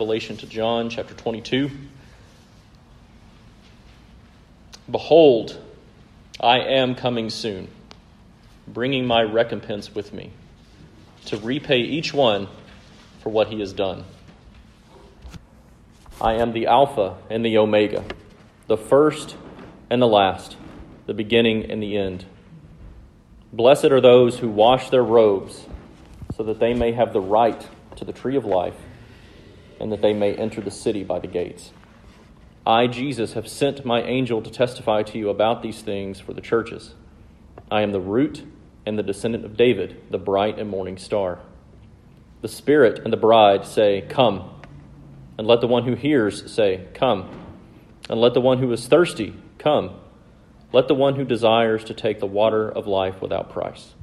Revelation to John chapter 22. Behold, I am coming soon, bringing my recompense with me, to repay each one for what he has done. I am the Alpha and the Omega, the first and the last, the beginning and the end. Blessed are those who wash their robes, so that they may have the right to the tree of life and that they may enter the city by the gates. I, Jesus, have sent my angel to testify to you about these things for the churches. I am the root and the descendant of David, the bright and morning star. The Spirit and the bride say, Come. And let the one who hears say, Come. And let the one who is thirsty come. Let the one who desires to take the water of life without price.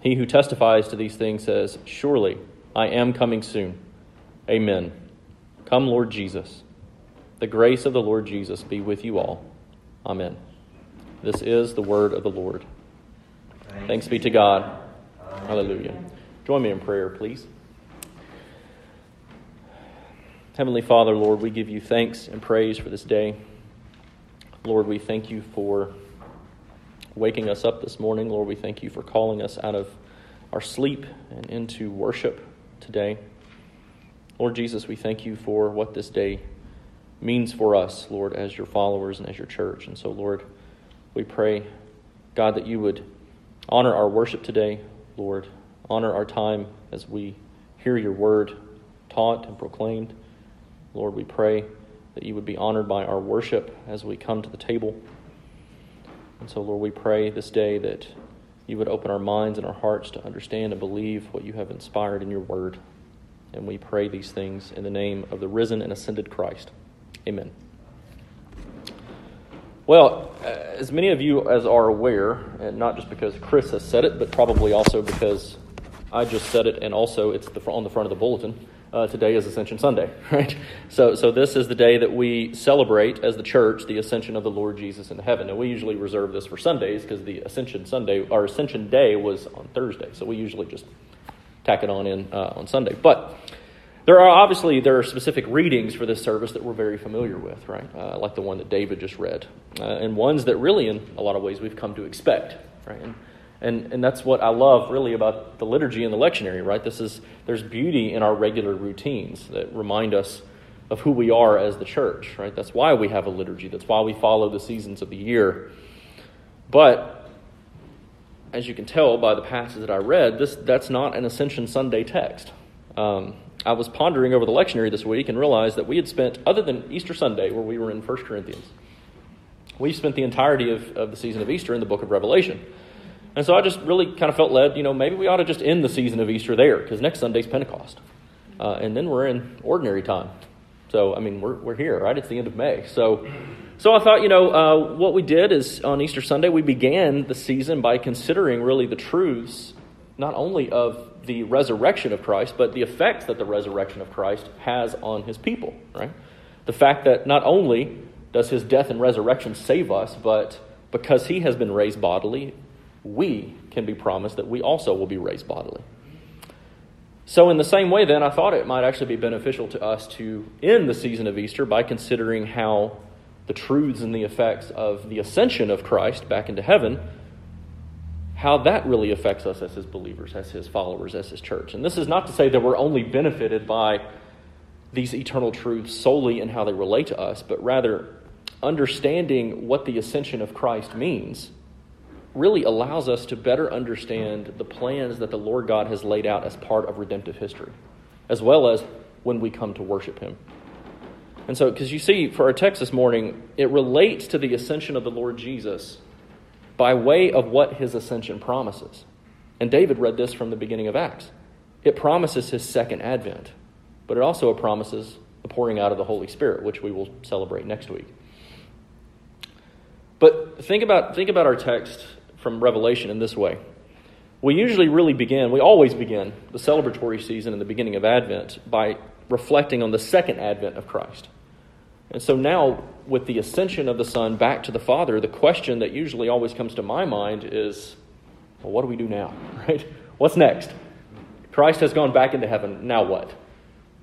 He who testifies to these things says, Surely I am coming soon. Amen. Come, Lord Jesus. The grace of the Lord Jesus be with you all. Amen. This is the word of the Lord. Thanks be to God. Hallelujah. Join me in prayer, please. Heavenly Father, Lord, we give you thanks and praise for this day. Lord, we thank you for waking us up this morning. Lord, we thank you for calling us out of our sleep and into worship today. Lord Jesus, we thank you for what this day means for us, Lord, as your followers and as your church. And so, Lord, we pray, God, that you would honor our worship today, Lord. Honor our time as we hear your word taught and proclaimed. Lord, we pray that you would be honored by our worship as we come to the table. And so, Lord, we pray this day that you would open our minds and our hearts to understand and believe what you have inspired in your word. And we pray these things in the name of the risen and ascended Christ. Amen. Well, uh, as many of you as are aware, and not just because Chris has said it, but probably also because I just said it, and also it's the, on the front of the bulletin. Uh, today is Ascension Sunday, right? So, so this is the day that we celebrate as the church the ascension of the Lord Jesus into heaven. And we usually reserve this for Sundays because the Ascension Sunday, our Ascension Day, was on Thursday. So we usually just tack it on in uh, on Sunday. But there are obviously there are specific readings for this service that we're very familiar with, right? Uh, like the one that David just read, uh, and ones that really, in a lot of ways, we've come to expect, right? And, and and that's what I love really about the liturgy and the lectionary, right? This is there's beauty in our regular routines that remind us of who we are as the church, right? That's why we have a liturgy. That's why we follow the seasons of the year. But as you can tell by the passage that I read, this that's not an Ascension Sunday text. Um, I was pondering over the lectionary this week and realized that we had spent, other than Easter Sunday, where we were in 1 Corinthians, we spent the entirety of, of the season of Easter in the book of Revelation. And so I just really kind of felt led, you know, maybe we ought to just end the season of Easter there, because next Sunday's Pentecost. Uh, and then we're in ordinary time. So, I mean, we're, we're here, right? It's the end of May. So, so I thought, you know, uh, what we did is on Easter Sunday, we began the season by considering really the truths, not only of the resurrection of Christ, but the effects that the resurrection of Christ has on his people, right? The fact that not only does his death and resurrection save us, but because he has been raised bodily, we can be promised that we also will be raised bodily. So, in the same way, then, I thought it might actually be beneficial to us to end the season of Easter by considering how the truths and the effects of the ascension of Christ back into heaven, how that really affects us as his believers, as his followers, as his church. And this is not to say that we're only benefited by these eternal truths solely in how they relate to us, but rather understanding what the ascension of Christ means really allows us to better understand the plans that the Lord God has laid out as part of redemptive history, as well as when we come to worship him. And so, because you see, for our text this morning, it relates to the ascension of the Lord Jesus by way of what his ascension promises. And David read this from the beginning of Acts. It promises his second advent, but it also promises the pouring out of the Holy Spirit, which we will celebrate next week. But think about, think about our text from Revelation in this way. We usually really begin, we always begin the celebratory season in the beginning of Advent by reflecting on the second advent of Christ. And so now, with the ascension of the Son back to the Father, the question that usually always comes to my mind is well, what do we do now? Right? What's next? Christ has gone back into heaven. Now what?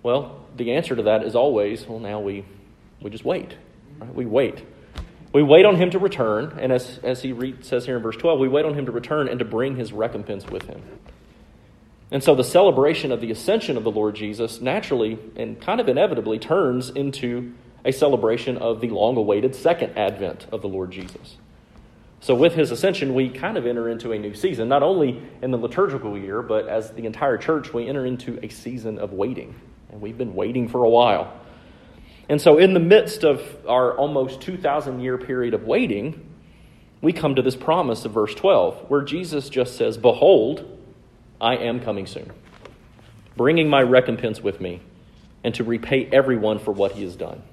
Well, the answer to that is always well, now we, we just wait. Right? We wait. We wait on him to return, and as, as he read, says here in verse 12, we wait on him to return and to bring his recompense with him. And so the celebration of the ascension of the Lord Jesus naturally and kind of inevitably turns into a celebration of the long awaited second advent of the Lord Jesus. So, with his ascension, we kind of enter into a new season, not only in the liturgical year, but as the entire church, we enter into a season of waiting. And we've been waiting for a while. And so, in the midst of our almost 2,000 year period of waiting, we come to this promise of verse 12, where Jesus just says, Behold, I am coming soon, bringing my recompense with me, and to repay everyone for what he has done.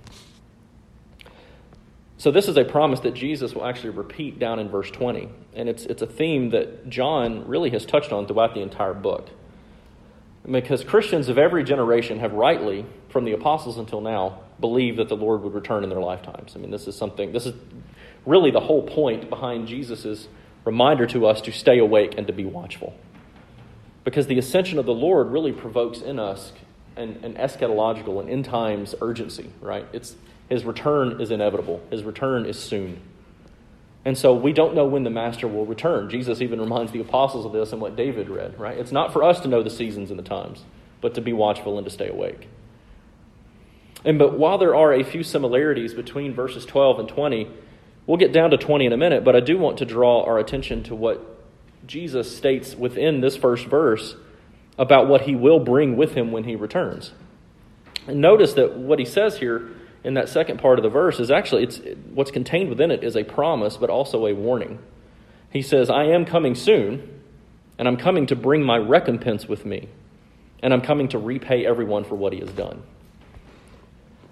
So, this is a promise that Jesus will actually repeat down in verse 20. And it's, it's a theme that John really has touched on throughout the entire book. Because Christians of every generation have rightly, from the apostles until now, believed that the Lord would return in their lifetimes. I mean, this is something, this is really the whole point behind Jesus' reminder to us to stay awake and to be watchful. Because the ascension of the Lord really provokes in us an, an eschatological and end times urgency, right? It's, his return is inevitable, his return is soon. And so we don't know when the master will return. Jesus even reminds the apostles of this in what David read, right? It's not for us to know the seasons and the times, but to be watchful and to stay awake. And but while there are a few similarities between verses 12 and 20, we'll get down to 20 in a minute, but I do want to draw our attention to what Jesus states within this first verse about what he will bring with him when he returns. And notice that what he says here in that second part of the verse is actually it's what's contained within it is a promise but also a warning. He says, "I am coming soon, and I'm coming to bring my recompense with me, and I'm coming to repay everyone for what he has done."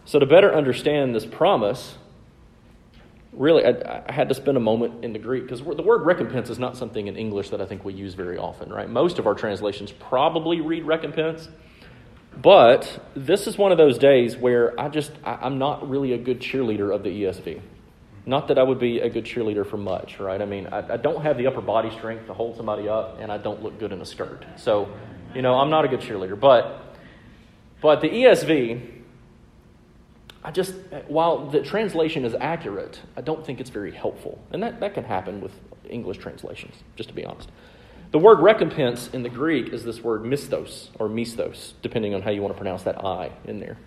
So to better understand this promise, really, I, I, had to spend a moment in the Greek because the word recompense is not something in English that I think we use very often, right? Most of our translations probably read recompense, but this is one of those days where I just, I, am not really a good cheerleader of the ESV. Not that I would be a good cheerleader for much, right? I mean, I, I don't have the upper body strength to hold somebody up, and I don't look good in a skirt. So, you know, I'm not a good cheerleader. But, but the ESV, I just, while the translation is accurate, I don't think it's very helpful. And that, that can happen with English translations, just to be honest. The word recompense in the Greek is this word mistos or mistos, depending on how you want to pronounce that I in there.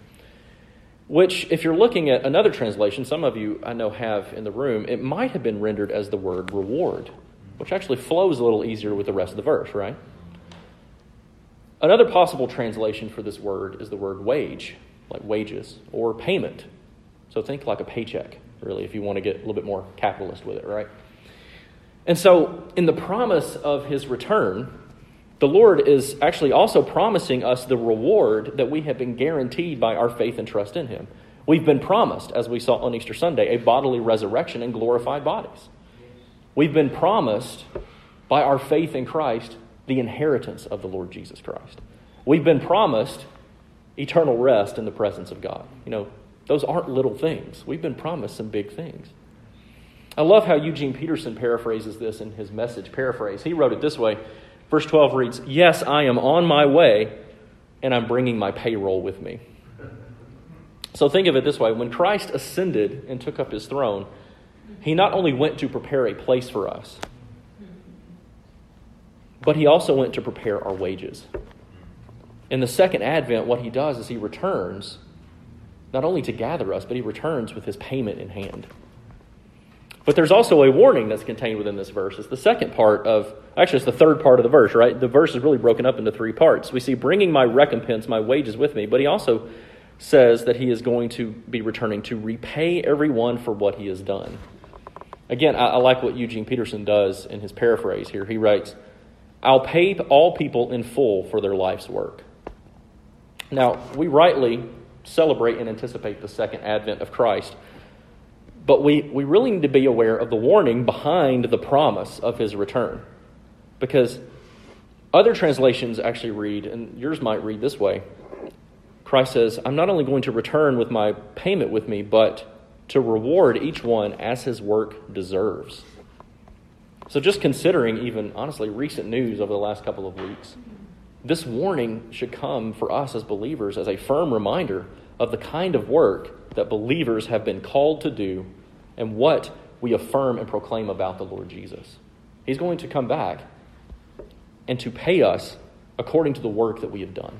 Which, if you're looking at another translation, some of you I know have in the room, it might have been rendered as the word reward, which actually flows a little easier with the rest of the verse, right? Another possible translation for this word is the word wage, like wages, or payment. So think like a paycheck, really, if you want to get a little bit more capitalist with it, right? And so, in the promise of his return, the Lord is actually also promising us the reward that we have been guaranteed by our faith and trust in him. We've been promised, as we saw on Easter Sunday, a bodily resurrection and glorified bodies. We've been promised by our faith in Christ the inheritance of the Lord Jesus Christ. We've been promised eternal rest in the presence of God. You know, those aren't little things. We've been promised some big things. I love how Eugene Peterson paraphrases this in his message paraphrase. He wrote it this way Verse 12 reads, Yes, I am on my way, and I'm bringing my payroll with me. So think of it this way when Christ ascended and took up his throne, he not only went to prepare a place for us, but he also went to prepare our wages. In the second advent, what he does is he returns not only to gather us, but he returns with his payment in hand. But there's also a warning that's contained within this verse. It's the second part of, actually, it's the third part of the verse, right? The verse is really broken up into three parts. We see, bringing my recompense, my wages with me, but he also says that he is going to be returning to repay everyone for what he has done. Again, I, I like what Eugene Peterson does in his paraphrase here. He writes, I'll pay all people in full for their life's work. Now, we rightly celebrate and anticipate the second advent of Christ. But we, we really need to be aware of the warning behind the promise of his return. Because other translations actually read, and yours might read this way Christ says, I'm not only going to return with my payment with me, but to reward each one as his work deserves. So, just considering even, honestly, recent news over the last couple of weeks, this warning should come for us as believers as a firm reminder of the kind of work that believers have been called to do and what we affirm and proclaim about the Lord Jesus. He's going to come back and to pay us according to the work that we have done.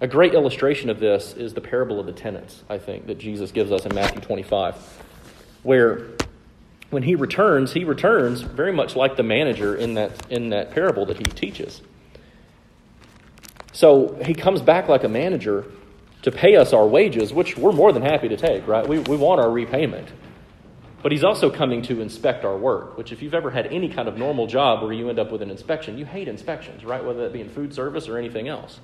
A great illustration of this is the parable of the tenants, I think, that Jesus gives us in Matthew 25, where when he returns, he returns very much like the manager in that, in that parable that he teaches. So he comes back like a manager to pay us our wages, which we're more than happy to take, right? We, we want our repayment. But he's also coming to inspect our work, which, if you've ever had any kind of normal job where you end up with an inspection, you hate inspections, right? Whether that be in food service or anything else.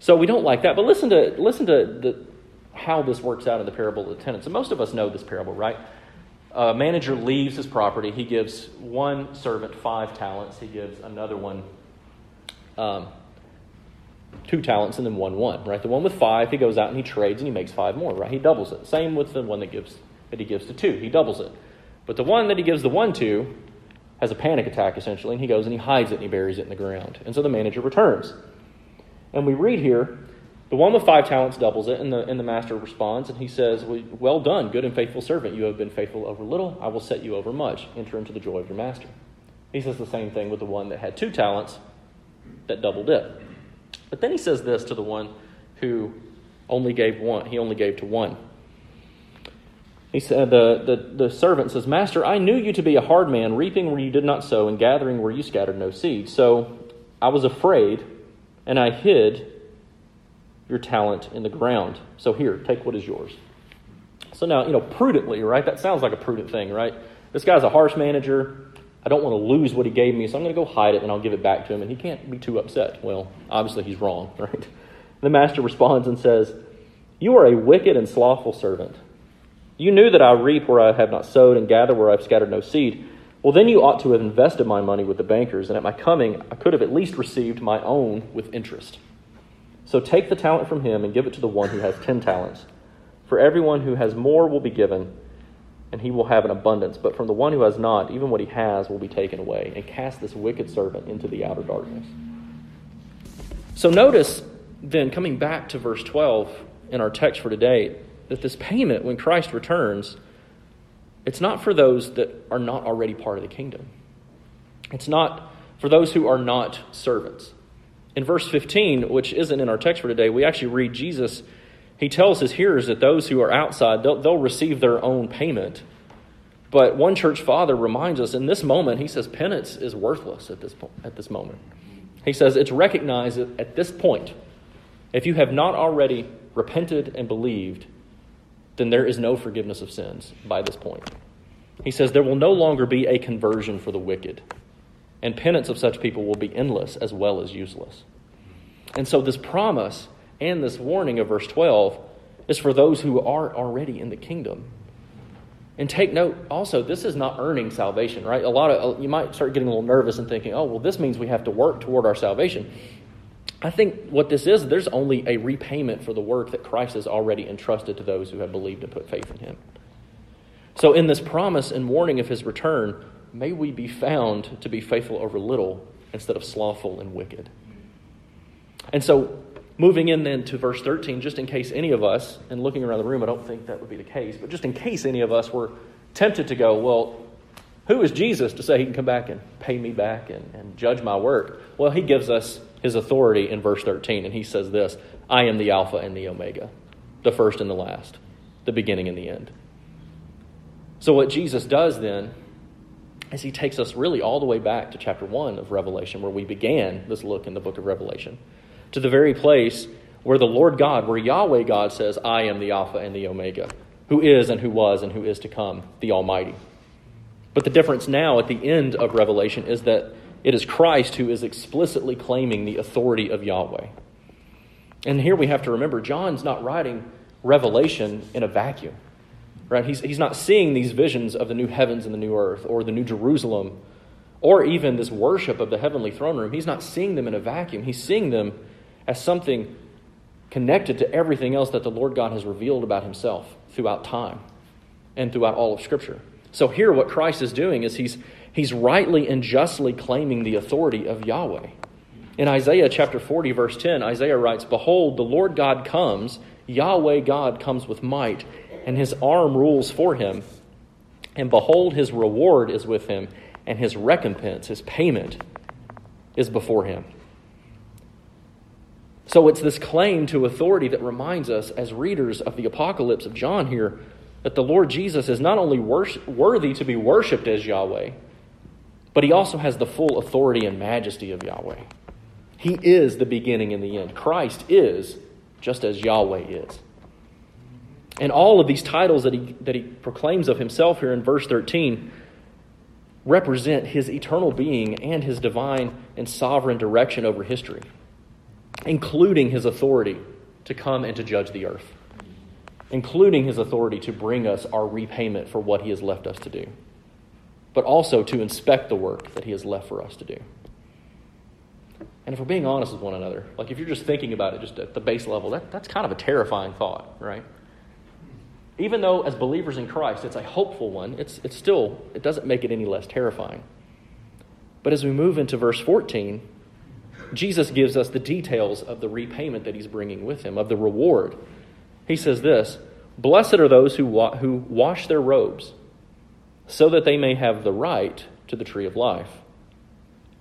So we don't like that. But listen to, listen to the, how this works out in the parable of the tenants. And most of us know this parable, right? A manager leaves his property. He gives one servant five talents, he gives another one um, two talents and then one one, right? The one with five, he goes out and he trades and he makes five more, right? He doubles it. Same with the one that gives that he gives to two, he doubles it. But the one that he gives the one to has a panic attack essentially, and he goes and he hides it and he buries it in the ground. And so the manager returns. And we read here, the one with five talents doubles it, and the, and the master responds, and he says, Well done, good and faithful servant. You have been faithful over little, I will set you over much. Enter into the joy of your master. He says the same thing with the one that had two talents that doubled it. But then he says this to the one who only gave one. He only gave to one. He said, the, the, the servant says, Master, I knew you to be a hard man, reaping where you did not sow, and gathering where you scattered no seed. So I was afraid, and I hid your talent in the ground. So here, take what is yours. So now, you know, prudently, right? That sounds like a prudent thing, right? This guy's a harsh manager. I don't want to lose what he gave me, so I'm going to go hide it and I'll give it back to him. And he can't be too upset. Well, obviously he's wrong, right? The master responds and says, You are a wicked and slothful servant. You knew that I reap where I have not sowed and gather where I have scattered no seed. Well, then you ought to have invested my money with the bankers, and at my coming I could have at least received my own with interest. So take the talent from him and give it to the one who has ten talents. For everyone who has more will be given and he will have an abundance. But from the one who has not, even what he has will be taken away, and cast this wicked servant into the outer darkness. So notice then, coming back to verse 12 in our text for today, that this payment, when Christ returns, it's not for those that are not already part of the kingdom. It's not for those who are not servants. In verse 15, which isn't in our text for today, we actually read Jesus he tells his hearers that those who are outside, they'll, they'll receive their own payment. But one church father reminds us in this moment, he says penance is worthless at this, point, at this moment. He says it's recognized at this point. If you have not already repented and believed, then there is no forgiveness of sins by this point. He says there will no longer be a conversion for the wicked, and penance of such people will be endless as well as useless. And so, this promise and this warning of verse 12 is for those who are already in the kingdom. And take note also, this is not earning salvation, right? A lot of you might start getting a little nervous and thinking, oh, well, this means we have to work toward our salvation. I think what this is, there's only a repayment for the work that Christ has already entrusted to those who have believed and put faith in him. So, in this promise and warning of his return, may we be found to be faithful over little instead of slothful and wicked. And so, Moving in then to verse 13, just in case any of us, and looking around the room, I don't think that would be the case, but just in case any of us were tempted to go, well, who is Jesus to say he can come back and pay me back and, and judge my work? Well, he gives us his authority in verse 13, and he says this I am the Alpha and the Omega, the first and the last, the beginning and the end. So, what Jesus does then is he takes us really all the way back to chapter 1 of Revelation, where we began this look in the book of Revelation to the very place where the Lord God, where Yahweh God says, I am the Alpha and the Omega, who is and who was and who is to come, the Almighty. But the difference now at the end of Revelation is that it is Christ who is explicitly claiming the authority of Yahweh. And here we have to remember John's not writing Revelation in a vacuum. Right? He's, he's not seeing these visions of the new heavens and the new earth or the new Jerusalem or even this worship of the heavenly throne room. He's not seeing them in a vacuum. He's seeing them as something connected to everything else that the Lord God has revealed about himself throughout time and throughout all of Scripture. So here, what Christ is doing is he's, he's rightly and justly claiming the authority of Yahweh. In Isaiah chapter 40, verse 10, Isaiah writes, Behold, the Lord God comes, Yahweh God comes with might, and his arm rules for him. And behold, his reward is with him, and his recompense, his payment, is before him. So it's this claim to authority that reminds us, as readers of the Apocalypse of John here, that the Lord Jesus is not only worthy to be worshiped as Yahweh, but he also has the full authority and majesty of Yahweh. He is the beginning and the end. Christ is just as Yahweh is. And all of these titles that he, that he proclaims of himself here in verse 13 represent his eternal being and his divine and sovereign direction over history, including his authority to come and to judge the earth including his authority to bring us our repayment for what he has left us to do, but also to inspect the work that he has left for us to do. And if we're being honest with one another, like if you're just thinking about it just at the base level, that, that's kind of a terrifying thought, right? Even though as believers in Christ it's a hopeful one, it's, it's still, it doesn't make it any less terrifying. But as we move into verse 14, Jesus gives us the details of the repayment that he's bringing with him, of the reward he says this Blessed are those who, wa- who wash their robes, so that they may have the right to the tree of life,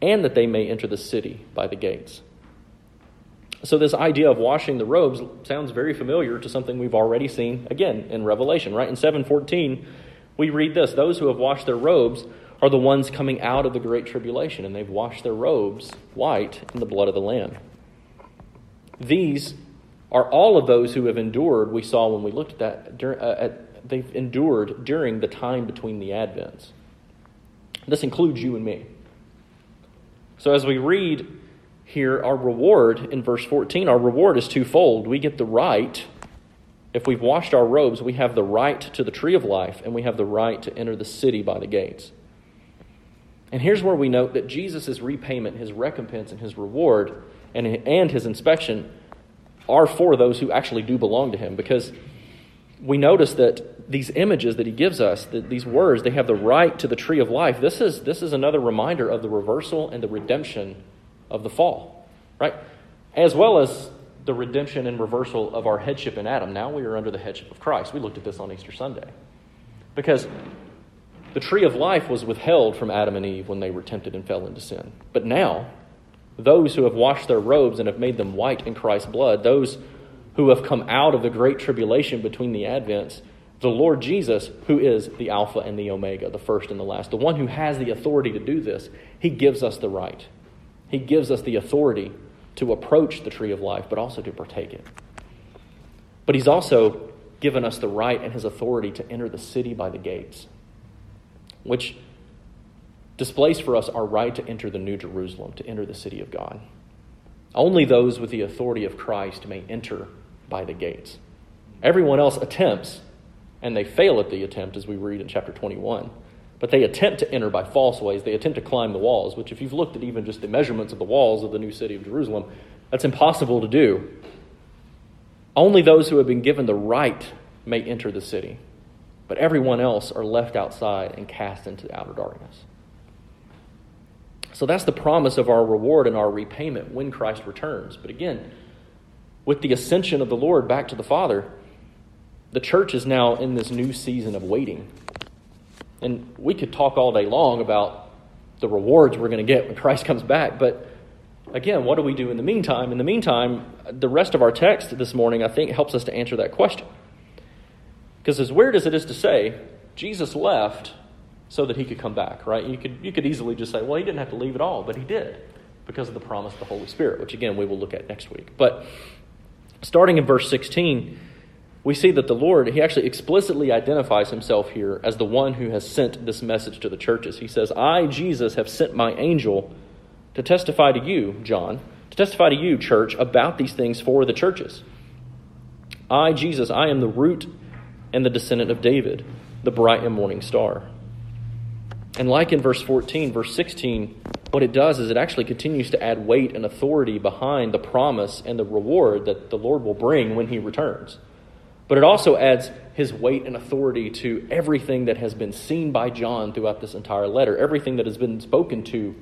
and that they may enter the city by the gates. So, this idea of washing the robes sounds very familiar to something we've already seen again in Revelation, right? In 714, we read this Those who have washed their robes are the ones coming out of the great tribulation, and they've washed their robes white in the blood of the Lamb. These are all of those who have endured, we saw when we looked at that, uh, at, they've endured during the time between the Advents. This includes you and me. So as we read here, our reward in verse 14, our reward is twofold. We get the right, if we've washed our robes, we have the right to the tree of life, and we have the right to enter the city by the gates. And here's where we note that Jesus' repayment, his recompense, and his reward, and, and his inspection are for those who actually do belong to him because we notice that these images that he gives us, that these words, they have the right to the tree of life. This is, this is another reminder of the reversal and the redemption of the fall, right? As well as the redemption and reversal of our headship in Adam. Now we are under the headship of Christ. We looked at this on Easter Sunday. Because the tree of life was withheld from Adam and Eve when they were tempted and fell into sin. But now, those who have washed their robes and have made them white in Christ's blood, those who have come out of the great tribulation between the advents, the Lord Jesus, who is the Alpha and the Omega, the first and the last, the one who has the authority to do this, he gives us the right. He gives us the authority to approach the tree of life, but also to partake it. But he's also given us the right and his authority to enter the city by the gates, which displays for us our right to enter the New Jerusalem, to enter the city of God. Only those with the authority of Christ may enter by the gates. Everyone else attempts, and they fail at the attempt, as we read in chapter 21. But they attempt to enter by false ways. They attempt to climb the walls, which, if you've looked at even just the measurements of the walls of the new city of Jerusalem, that's impossible to do. Only those who have been given the right may enter the city, but everyone else are left outside and cast into outer darkness. So that's the promise of our reward and our repayment when Christ returns. But again, with the ascension of the Lord back to the Father, the church is now in this new season of waiting. And we could talk all day long about the rewards we're going to get when Christ comes back, but again, what do we do in the meantime? In the meantime, the rest of our text this morning, I think, helps us to answer that question. Because as weird as it is to say, Jesus left so that he could come back, right? You could, you could easily just say, well, he didn't have to leave at all, but he did because of the promise of the Holy Spirit, which again we will look at next week. But starting in verse 16, we see that the Lord, he actually explicitly identifies himself here as the one who has sent this message to the churches. He says, I, Jesus, have sent my angel to testify to you, John, to testify to you, church, about these things for the churches. I, Jesus, I am the root and the descendant of David, the bright and morning star. And like in verse 14, verse 16, what it does is it actually continues to add weight and authority behind the promise and the reward that the Lord will bring when he returns. But it also adds his weight and authority to everything that has been seen by John throughout this entire letter, everything that has been spoken to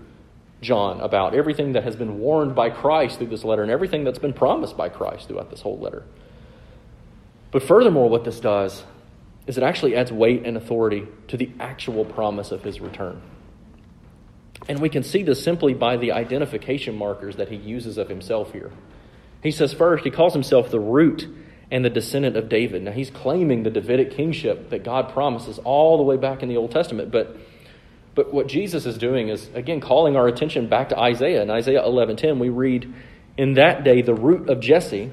John about, everything that has been warned by Christ through this letter, and everything that's been promised by Christ throughout this whole letter. But furthermore, what this does is it actually adds weight and authority to the actual promise of his return. And we can see this simply by the identification markers that he uses of himself here. He says, first, he calls himself the root and the descendant of David. Now, he's claiming the Davidic kingship that God promises all the way back in the Old Testament. But, but what Jesus is doing is, again, calling our attention back to Isaiah. In Isaiah 11.10, we read, In that day, the root of Jesse,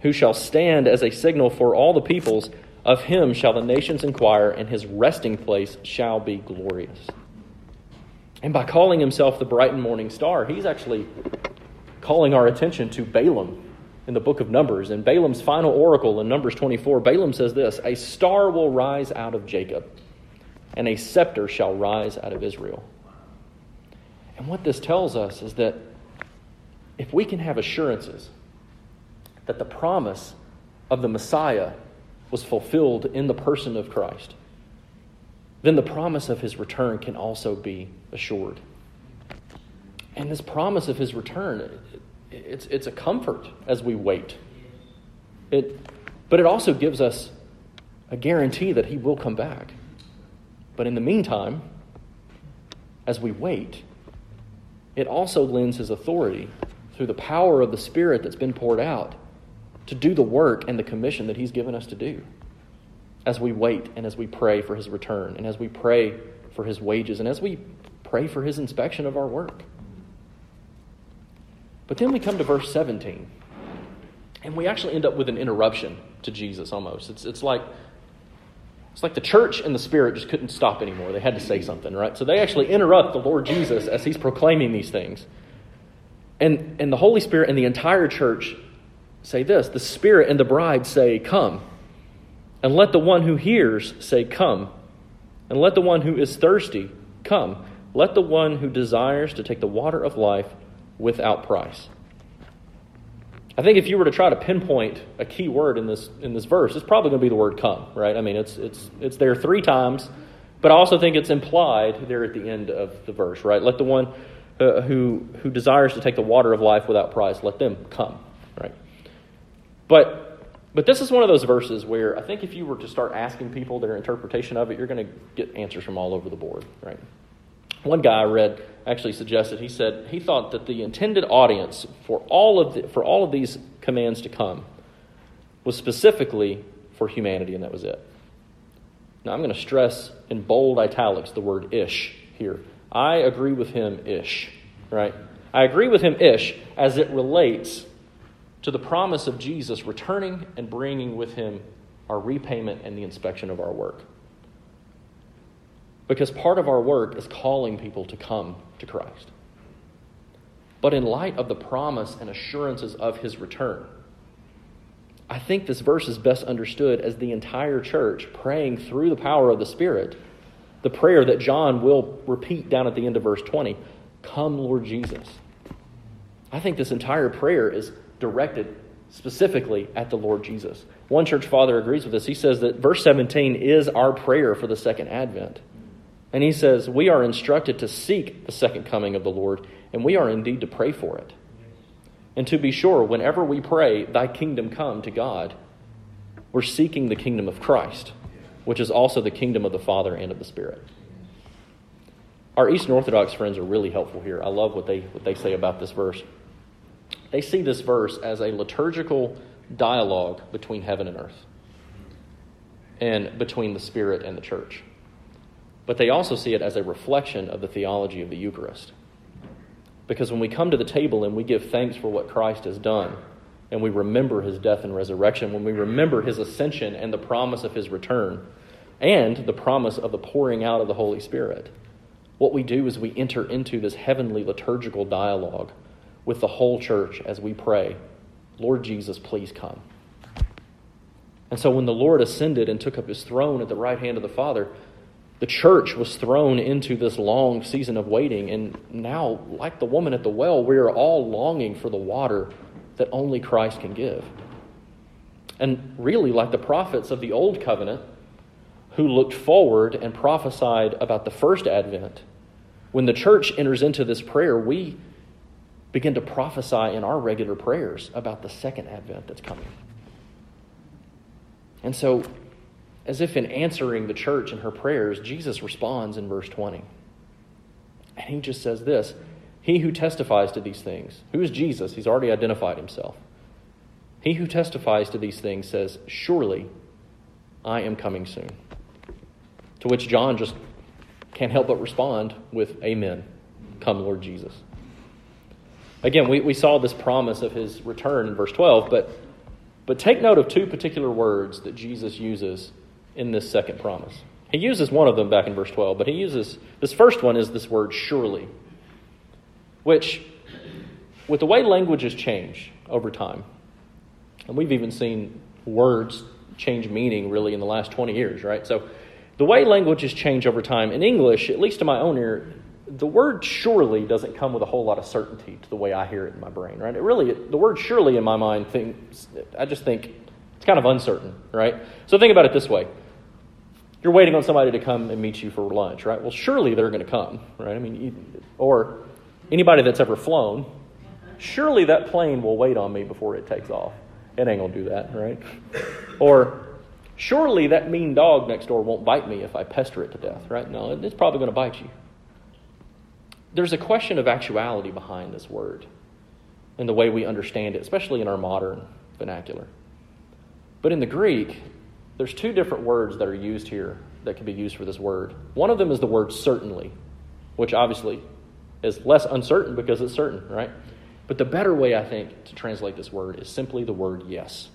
who shall stand as a signal for all the peoples, of him shall the nations inquire, and his resting place shall be glorious. And by calling himself the bright and morning star, he's actually calling our attention to Balaam in the book of Numbers. In Balaam's final oracle in Numbers 24, Balaam says this A star will rise out of Jacob, and a scepter shall rise out of Israel. And what this tells us is that if we can have assurances that the promise of the Messiah was fulfilled in the person of Christ, then the promise of his return can also be assured. And this promise of his return, it's, it's a comfort as we wait. It, but it also gives us a guarantee that he will come back. But in the meantime, as we wait, it also lends his authority through the power of the Spirit that's been poured out to do the work and the commission that he's given us to do as we wait and as we pray for his return and as we pray for his wages and as we pray for his inspection of our work. But then we come to verse 17, and we actually end up with an interruption to Jesus almost. It's, it's like it's like the church and the Spirit just couldn't stop anymore. They had to say something, right? So they actually interrupt the Lord Jesus as he's proclaiming these things. And, and the Holy Spirit and the entire church say this the Spirit and the bride say, Come. And let the one who hears say, Come. And let the one who is thirsty come. Let the one who desires to take the water of life without price. I think if you were to try to pinpoint a key word in this in this verse, it's probably going to be the word come, right? I mean, it's it's it's there three times, but I also think it's implied there at the end of the verse, right? Let the one uh, who who desires to take the water of life without price, let them come? But but this is one of those verses where I think if you were to start asking people their interpretation of it, you're going to get answers from all over the board, right? One guy I read actually suggested he said he thought that the intended audience for all of the, for all of these commands to come was specifically for humanity, and that was it. Now I'm going to stress in bold italics the word ish here. I agree with him ish, right? I agree with him ish as it relates to the promise of Jesus returning and bringing with him our repayment and the inspection of our work. Because part of our work is calling people to come to Christ. But in light of the promise and assurances of his return, I think this verse is best understood as the entire church praying through the power of the Spirit the prayer that John will repeat down at the end of verse 20 Come, Lord Jesus. I think this entire prayer is directed specifically at the Lord Jesus. One church father agrees with this. He says that verse 17 is our prayer for the second advent. And he says, We are instructed to seek the second coming of the Lord, and we are indeed to pray for it. And to be sure, whenever we pray, Thy kingdom come to God, we're seeking the kingdom of Christ, which is also the kingdom of the Father and of the Spirit. Our Eastern Orthodox friends are really helpful here. I love what they, what they say about this verse. They see this verse as a liturgical dialogue between heaven and earth and between the Spirit and the church. But they also see it as a reflection of the theology of the Eucharist. Because when we come to the table and we give thanks for what Christ has done, and we remember his death and resurrection, when we remember his ascension and the promise of his return, and the promise of the pouring out of the Holy Spirit, what we do is we enter into this heavenly liturgical dialogue with the whole church as we pray, Lord Jesus, please come. And so when the Lord ascended and took up his throne at the right hand of the Father, the church was thrown into this long season of waiting. And now, like the woman at the well, we are all longing for the water that only Christ can give. And really, like the prophets of the Old Covenant, who looked forward and prophesied about the first advent, when the church enters into this prayer, we begin to prophesy in our regular prayers about the second advent that's coming. And so, as if in answering the church in her prayers, Jesus responds in verse 20. And he just says this He who testifies to these things, who is Jesus? He's already identified himself. He who testifies to these things says, Surely I am coming soon. To which John just can't help but respond with, Amen. Come, Lord Jesus. Again, we, we saw this promise of his return in verse 12, but, but take note of two particular words that Jesus uses in this second promise. He uses one of them back in verse 12, but he uses this first one is this word surely, which, with the way languages change over time, and we've even seen words change meaning really in the last 20 years, right? So the way languages change over time, in English, at least to my own ear, the word surely doesn't come with a whole lot of certainty to the way I hear it in my brain, right? It really, the word surely in my mind, thinks, I just think it's kind of uncertain, right? So think about it this way. You're waiting on somebody to come and meet you for lunch, right? Well, surely they're going to come, right? I mean, or anybody that's ever flown, surely that plane will wait on me before it takes off. It ain't going to do that, right? Or surely that mean dog next door won't bite me if I pester it to death, right? No, it's probably going to bite you there's a question of actuality behind this word and the way we understand it, especially in our modern vernacular. But in the Greek, there's two different words that are used here that can be used for this word. One of them is the word certainly, which obviously is less uncertain because it's certain, right? But the better way, I think, to translate this word is simply the word yes.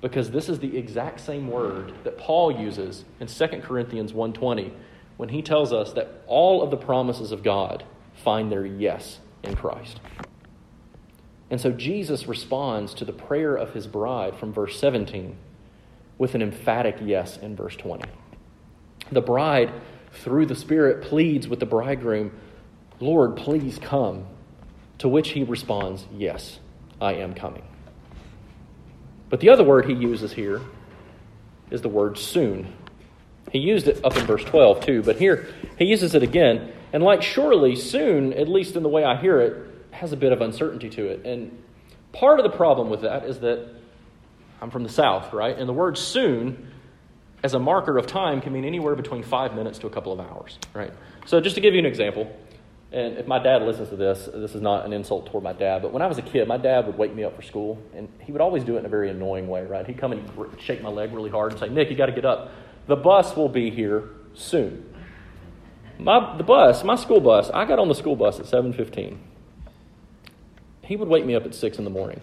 Because this is the exact same word that Paul uses in 2 Corinthians 1:20 when he tells us that all of the promises of God find their yes in Christ. And so Jesus responds to the prayer of his bride from verse 17 with an emphatic yes in verse 20. The bride, through the Spirit, pleads with the bridegroom, Lord, please come. To which he responds, Yes, I am coming. But the other word he uses here is the word soon. He used it up in verse 12 too, but here he uses it again. And like surely, soon, at least in the way I hear it, has a bit of uncertainty to it. And part of the problem with that is that I'm from the South, right? And the word soon, as a marker of time, can mean anywhere between five minutes to a couple of hours, right? So just to give you an example, and if my dad listens to this, this is not an insult toward my dad, but when I was a kid, my dad would wake me up for school, and he would always do it in a very annoying way, right? He'd come and shake my leg really hard and say, Nick, you got to get up. The bus will be here soon. My, the bus, my school bus, I got on the school bus at 7.15. He would wake me up at 6 in the morning.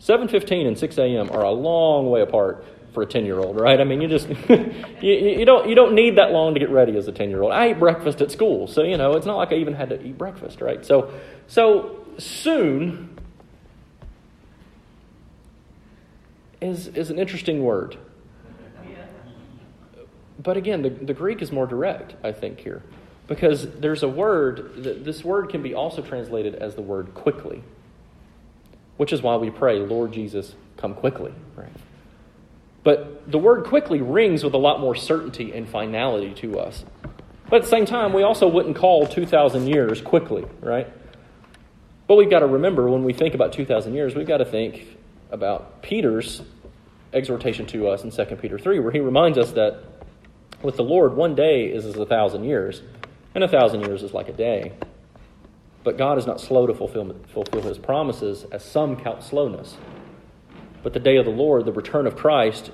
7.15 and 6 a.m. are a long way apart for a 10-year-old, right? I mean, you just, you, you, don't, you don't need that long to get ready as a 10-year-old. I ate breakfast at school, so, you know, it's not like I even had to eat breakfast, right? So, so soon is, is an interesting word. But again, the, the Greek is more direct, I think, here. Because there's a word, this word can be also translated as the word quickly, which is why we pray, Lord Jesus, come quickly, right? But the word quickly rings with a lot more certainty and finality to us. But at the same time, we also wouldn't call 2,000 years quickly, right? But we've got to remember when we think about 2,000 years, we've got to think about Peter's exhortation to us in 2 Peter 3, where he reminds us that with the Lord, one day is as a thousand years, and a thousand years is like a day. But God is not slow to fulfill, fulfill his promises, as some count slowness. But the day of the Lord, the return of Christ,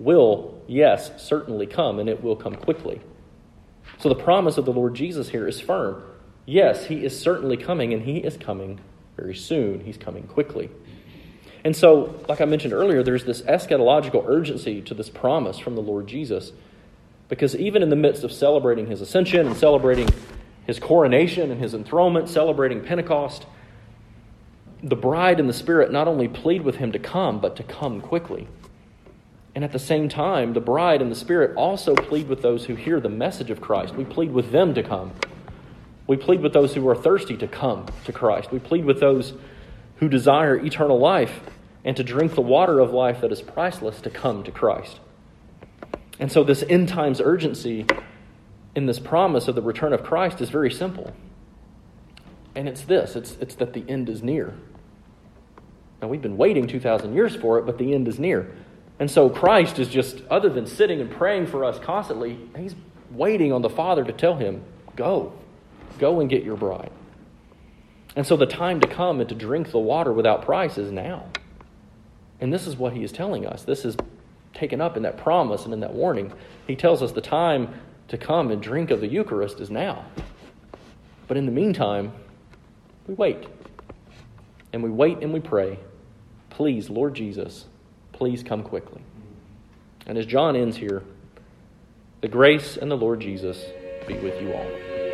will, yes, certainly come, and it will come quickly. So the promise of the Lord Jesus here is firm. Yes, he is certainly coming, and he is coming very soon. He's coming quickly. And so, like I mentioned earlier, there's this eschatological urgency to this promise from the Lord Jesus. Because even in the midst of celebrating his ascension and celebrating his coronation and his enthronement, celebrating Pentecost, the bride and the Spirit not only plead with him to come, but to come quickly. And at the same time, the bride and the Spirit also plead with those who hear the message of Christ. We plead with them to come. We plead with those who are thirsty to come to Christ. We plead with those who desire eternal life and to drink the water of life that is priceless to come to Christ. And so, this end times urgency in this promise of the return of Christ is very simple. And it's this it's, it's that the end is near. Now, we've been waiting 2,000 years for it, but the end is near. And so, Christ is just, other than sitting and praying for us constantly, he's waiting on the Father to tell him, Go, go and get your bride. And so, the time to come and to drink the water without price is now. And this is what he is telling us. This is taken up in that promise and in that warning. He tells us the time to come and drink of the Eucharist is now. But in the meantime, we wait. And we wait and we pray. Please, Lord Jesus, please come quickly. And as John ends here, the grace and the Lord Jesus be with you all.